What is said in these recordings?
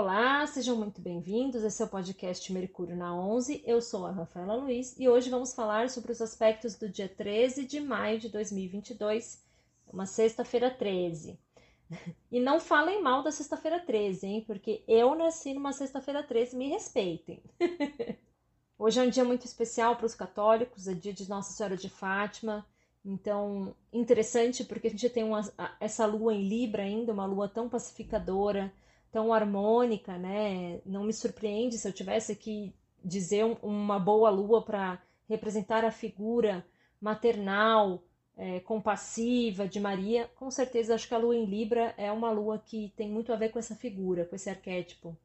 Olá, sejam muito bem-vindos. Esse é o podcast Mercúrio na 11. Eu sou a Rafaela Luiz e hoje vamos falar sobre os aspectos do dia 13 de maio de 2022, uma sexta-feira 13. E não falem mal da sexta-feira 13, hein? Porque eu nasci numa sexta-feira 13, me respeitem. Hoje é um dia muito especial para os católicos, é dia de Nossa Senhora de Fátima. Então, interessante porque a gente tem uma, essa lua em Libra ainda, uma lua tão pacificadora, tão harmônica, né? Não me surpreende se eu tivesse que dizer uma boa lua para representar a figura maternal, é, compassiva de Maria. Com certeza, acho que a lua em Libra é uma lua que tem muito a ver com essa figura, com esse arquétipo.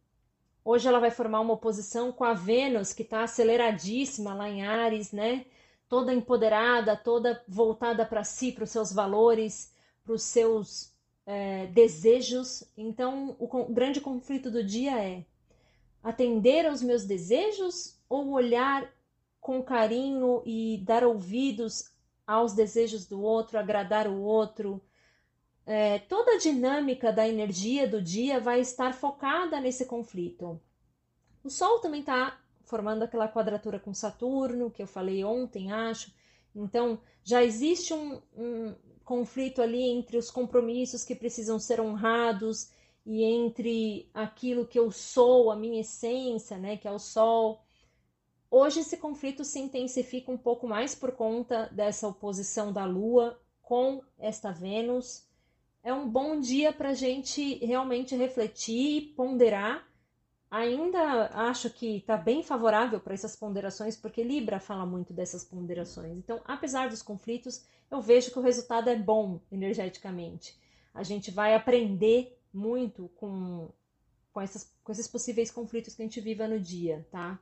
Hoje ela vai formar uma oposição com a Vênus, que está aceleradíssima lá em Ares, né? Toda empoderada, toda voltada para si, para os seus valores, para os seus é, desejos. Então, o, o grande conflito do dia é atender aos meus desejos ou olhar com carinho e dar ouvidos aos desejos do outro, agradar o outro. É, toda a dinâmica da energia do dia vai estar focada nesse conflito. O Sol também está formando aquela quadratura com Saturno, que eu falei ontem, acho. Então, já existe um, um, conflito ali entre os compromissos que precisam ser honrados e entre aquilo que eu sou, a minha essência, né, que é o sol. Hoje esse conflito se intensifica um pouco mais por conta dessa oposição da Lua com esta Vênus. É um bom dia para a gente realmente refletir e ponderar ainda acho que está bem favorável para essas ponderações, porque Libra fala muito dessas ponderações. Então, apesar dos conflitos, eu vejo que o resultado é bom energeticamente. A gente vai aprender muito com, com, essas, com esses possíveis conflitos que a gente viva no dia, tá?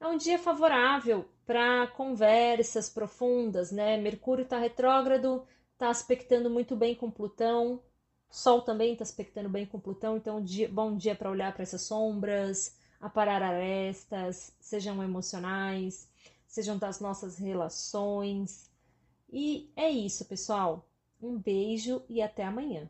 É um dia favorável para conversas profundas, né? Mercúrio está retrógrado, está aspectando muito bem com Plutão, Sol também está aspectando bem com Plutão, então dia, bom dia para olhar para essas sombras, aparar arestas, sejam emocionais, sejam das nossas relações. E é isso, pessoal. Um beijo e até amanhã.